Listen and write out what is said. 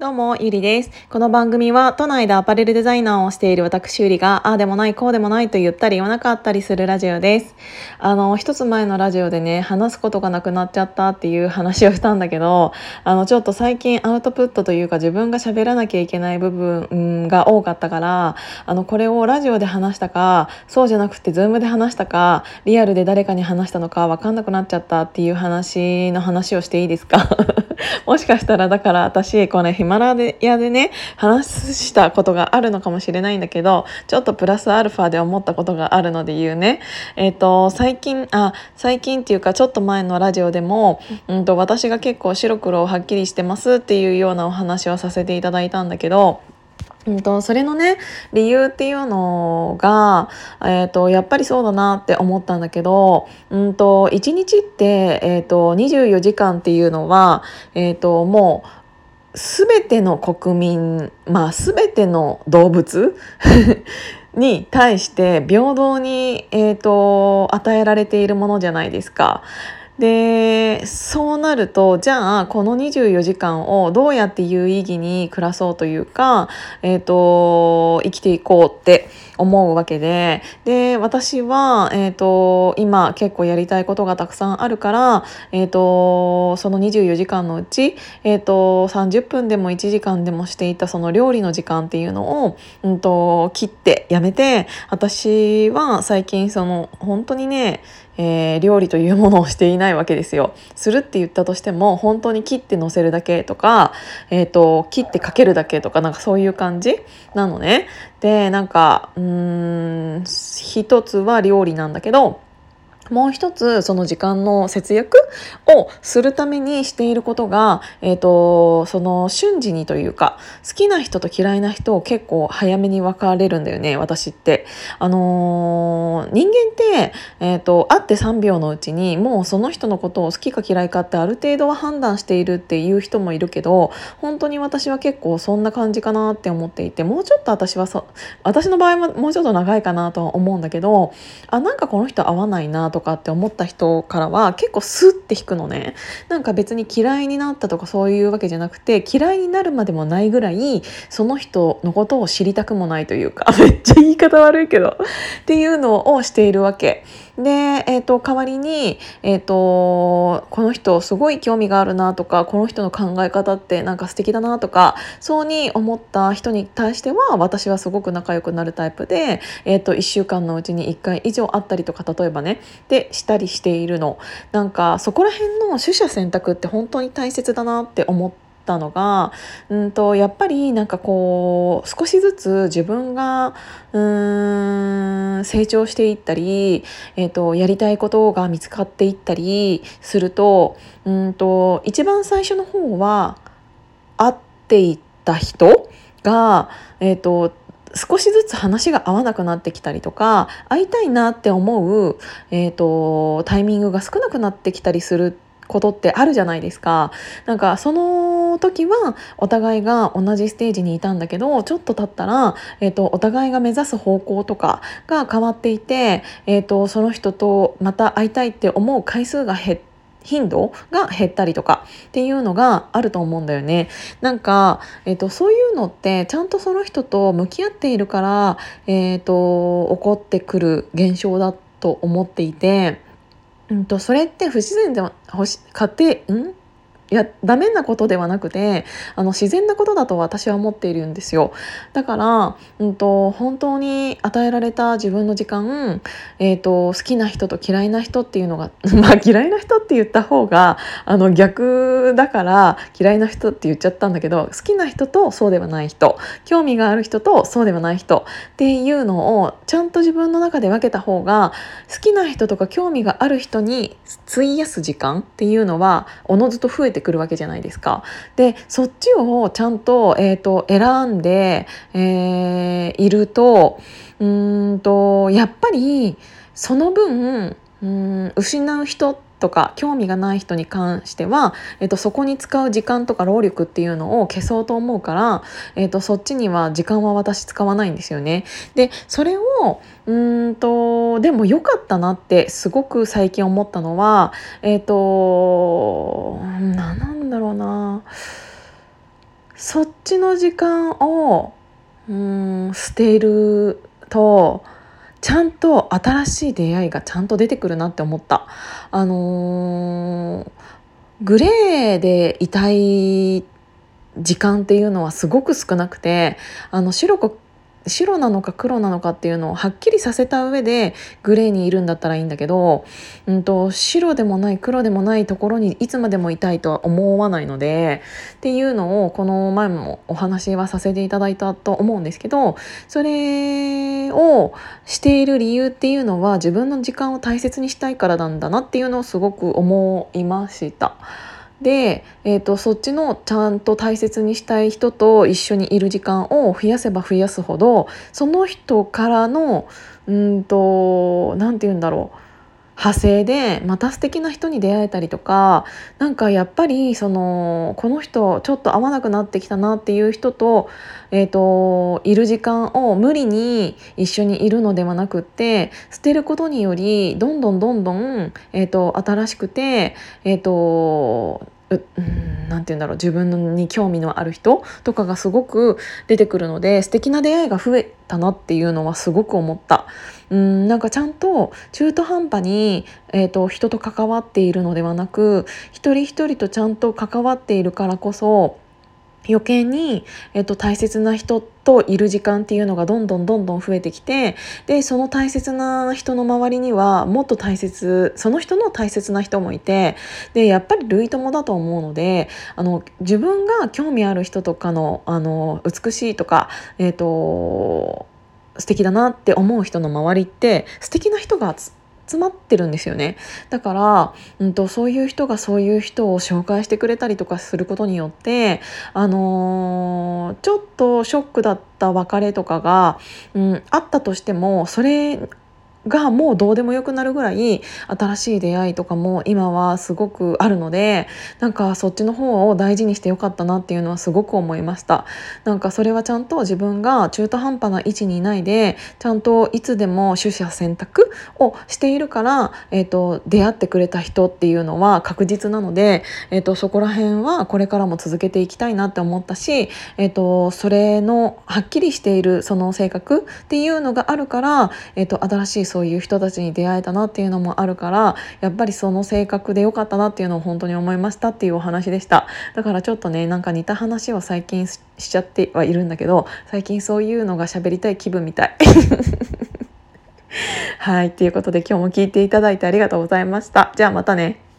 どうも、ゆりです。この番組は、都内でアパレルデザイナーをしている私ゆりが、ああでもない、こうでもないと言ったり言わなかったりするラジオです。あの、一つ前のラジオでね、話すことがなくなっちゃったっていう話をしたんだけど、あの、ちょっと最近アウトプットというか自分が喋らなきゃいけない部分が多かったから、あの、これをラジオで話したか、そうじゃなくてズームで話したか、リアルで誰かに話したのかわかんなくなっちゃったっていう話の話をしていいですか？もしかしたらだから私これマラヤでね話したことがあるのかもしれないんだけどちょっとプラスアルファで思ったことがあるので言うね。えっ、ー、と最近あ最近っていうかちょっと前のラジオでも、うん。と、私が結構白黒はっきりしてますっていうようなお話をさせていただいたんだけどうんと、それのね理由っていうのが、えーと、やっぱりそうだなって思ったんだけど、うんと、1日って、えーと、24時間っていうのは、えー、ともう全ての国民まあ全ての動物 に対して平等に、えー、と与えられているものじゃないですか。でそうなるとじゃあこの24時間をどうやって有意義に暮らそうというか、えーと、生きていこうって思うわけで。で私は、えーと、今結構やりたいことがたくさんあるから、えーと、その24時間のうち、えー、と30分でも1時間でもしていたその料理の時間っていうのを、うんと切ってやめて私は最近その本当にねえー、料理というものをしていないわけですよ。するって言ったとしても本当に切ってのせるだけとか、えーと、切ってかけるだけとかなんかそういう感じ？なのね。でなんかうーん一つは料理なんだけどもう一つその時間の節約をするためにしていることが、えーと、その瞬時にというか好きな人と嫌いな人を結構早めに分かれるんだよね私って。あのー、人間って、えーと、会って3秒のうちにもうその人のことを好きか嫌いかってある程度は判断しているっていう人もいるけど本当に私は結構そんな感じかなって思っていてもうちょっと私はそ私の場合はもうちょっと長いかなとは思うんだけどあなんかこの人合わないなととかって思った人からは結構スッて引くのねなんか別に嫌いになったとかそういうわけじゃなくて嫌いになるまでもないぐらいその人のことを知りたくもないというか めっちゃ言い方悪いけどっていうのをしているわけ。で、えーと、代わりに、えーと、この人すごい興味があるなとかこの人の考え方ってなんか素敵だなとかそうに思った人に対しては私はすごく仲良くなるタイプで、えーと、1週間のうちに1回以上会ったりとか例えばねでしたりしているのなんかそこら辺の取捨選択って本当に大切だなって思って。たのがうんとやっぱりなんかこう少しずつ自分がうーん成長していったり、えーと、やりたいことが見つかっていったりするとうんと一番最初の方は会っていった人が、えーと少しずつ話が合わなくなってきたりとか会いたいなって思う、えーとタイミングが少なくなってきたりすることってあるじゃないですか。なんかその時はお互いが同じステージにいたんだけどちょっと経ったら、えーと、お互いが目指す方向とかが変わっていて、えーと、その人とまた会いたいって思う回数が減って頻度が減ったりとかっていうのがあると思うんだよね。なんか、えーと、そういうのってちゃんとその人と向き合っているから、えーと起こってくる現象だと思っていて。うんと、それって不自然では家庭んいやダメなことではなくてあの自然なことだと私は思っているんですよ。だから、うんと、本当に与えられた自分の時間、えーと、好きな人と嫌いな人っていうのが まあ嫌いな人って言った方があの逆だから嫌いな人って言っちゃったんだけど好きな人とそうではない人興味がある人とそうではない人っていうのをちゃんと自分の中で分けた方が好きな人とか興味がある人に費やす時間っていうのはおのずと増えててくるわけじゃないですか。でそっちをちゃんと,、えーと、選んで、えー、いるとうんとやっぱりその分うん失う人ってとか興味がない人に関しては、えっと、そこに使う時間とか労力っていうのを消そうと思うから、えっと、そっちには時間は私使わないんですよね。でそれをうんとでも良かったなってすごく最近思ったのはえっと何なんだろうなそっちの時間をうん捨てるとちゃんと新しい出会いがちゃんと出てくるなって思った。あのー、グレーでいたい時間っていうのはすごく少なくてあの白く白なのか黒なのかっていうのをはっきりさせた上でグレーにいるんだったらいいんだけど、うんと、白でもない黒でもないところにいつまでもいたいとは思わないのでっていうのをこの前もお話はさせていただいたと思うんですけどそれをしている理由っていうのは自分の時間を大切にしたいからなんだなっていうのをすごく思いました。で、えーと、そっちのちゃんと大切にしたい人と一緒にいる時間を増やせば増やすほどその人からのうんと何て言うんだろう。派生でまた素敵な人に出会えたりとかなんかやっぱりそのこの人ちょっと合わなくなってきたなっていう人と,、えーと、いる時間を無理に一緒にいるのではなくって捨てることによりどんどんどんどん、えーと、新しくてえっ、ー、と何て言うんだろう自分に興味のある人とかがすごく出てくるので素敵な出会いが増えたなっていうのはすごく思った。うんなんかちゃんと中途半端に、えーと、人と関わっているのではなく一人一人とちゃんと関わっているからこそ余計に、えっと、大切な人といる時間っていうのがどんどんどんどん増えてきてでその大切な人の周りにはもっと大切その人の大切な人もいてでやっぱり類友だと思うのであの自分が興味ある人とかのあの美しいとか、えっと素敵だなって思う人の周りって素敵な人が集まってるんですよね。だから、うんと、そういう人がそういう人を紹介してくれたりとかすることによってあのー、ちょっとショックだった別れとかが、うん、あったとしてもそれがもうどうでもよくなるぐらい新しい出会いとかも今はすごくあるのでなんかそっちの方を大事にしてよかったなっていうのはすごく思いました。なんかそれはちゃんと自分が中途半端な位置にいないでちゃんといつでも取捨選択をしているから、えーと、出会ってくれた人っていうのは確実なので、えーと、そこら辺はこれからも続けていきたいなって思ったし、えーと、それのはっきりしているその性格っていうのがあるから、えー、と新しいそういう人たちに出会えたなっていうのもあるからやっぱりその性格で良かったなっていうのを本当に思いましたっていうお話でした。だからちょっとねなんか似た話を最近しちゃってはいるんだけど最近そういうのが喋りたい気分みたい。はいということで今日も聞いていただいてありがとうございました。じゃあまたね。